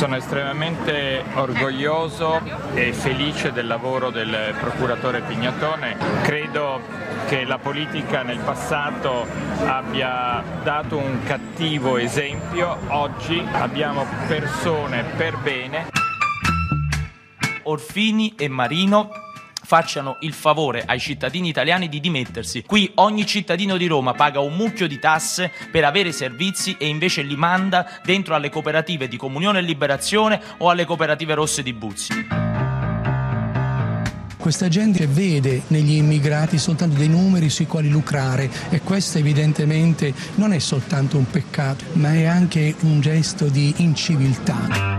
Sono estremamente orgoglioso e felice del lavoro del procuratore Pignatone. Credo che la politica nel passato abbia dato un cattivo esempio, oggi abbiamo persone per bene. Orfini e Marino facciano il favore ai cittadini italiani di dimettersi. Qui ogni cittadino di Roma paga un mucchio di tasse per avere servizi e invece li manda dentro alle cooperative di Comunione e Liberazione o alle cooperative rosse di Buzzi. Questa gente vede negli immigrati soltanto dei numeri sui quali lucrare e questo evidentemente non è soltanto un peccato, ma è anche un gesto di inciviltà.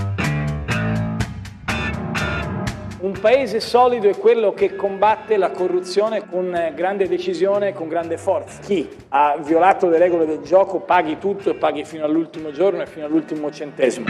Un paese solido è quello che combatte la corruzione con grande decisione e con grande forza. Chi ha violato le regole del gioco paghi tutto e paghi fino all'ultimo giorno e fino all'ultimo centesimo.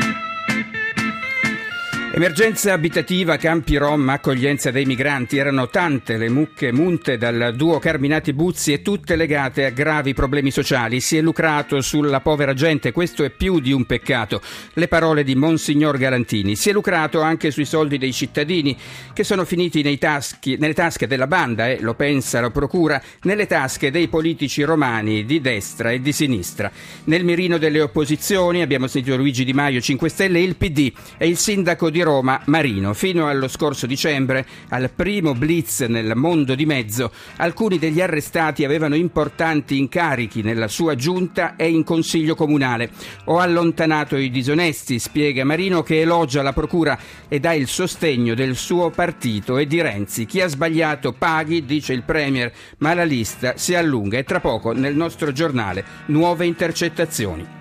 Emergenza abitativa, campi rom, accoglienza dei migranti. Erano tante le mucche munte dal duo Carminati Buzzi e tutte legate a gravi problemi sociali. Si è lucrato sulla povera gente, questo è più di un peccato. Le parole di Monsignor Galantini. Si è lucrato anche sui soldi dei cittadini che sono finiti taschi, nelle tasche della banda, eh, lo pensa la procura, nelle tasche dei politici romani di destra e di sinistra. Nel mirino delle opposizioni abbiamo sentito Luigi Di Maio 5 Stelle, il PD e il sindaco di Roma Marino. Fino allo scorso dicembre, al primo blitz nel mondo di mezzo, alcuni degli arrestati avevano importanti incarichi nella sua giunta e in consiglio comunale. Ho allontanato i disonesti, spiega Marino, che elogia la procura e dà il sostegno del suo partito e di Renzi. Chi ha sbagliato paghi, dice il Premier, ma la lista si allunga e tra poco nel nostro giornale nuove intercettazioni.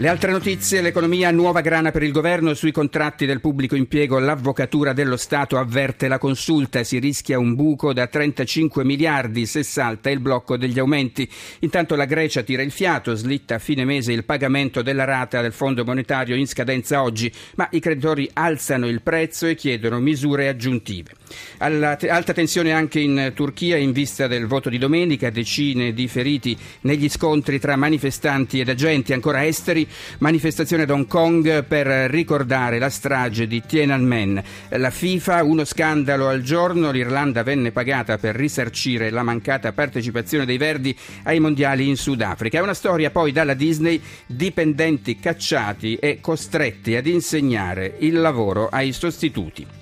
Le altre notizie, l'economia nuova grana per il governo sui contratti del pubblico impiego, l'avvocatura dello Stato avverte la consulta, si rischia un buco da 35 miliardi se salta il blocco degli aumenti. Intanto la Grecia tira il fiato, slitta a fine mese il pagamento della rata del Fondo monetario in scadenza oggi, ma i creditori alzano il prezzo e chiedono misure aggiuntive. Alla, alta tensione anche in Turchia in vista del voto di domenica, decine di feriti negli scontri tra manifestanti ed agenti ancora esteri Manifestazione ad Hong Kong per ricordare la strage di Tiananmen. La FIFA, uno scandalo al giorno, l'Irlanda venne pagata per risarcire la mancata partecipazione dei Verdi ai mondiali in Sudafrica. È una storia poi dalla Disney, dipendenti cacciati e costretti ad insegnare il lavoro ai sostituti.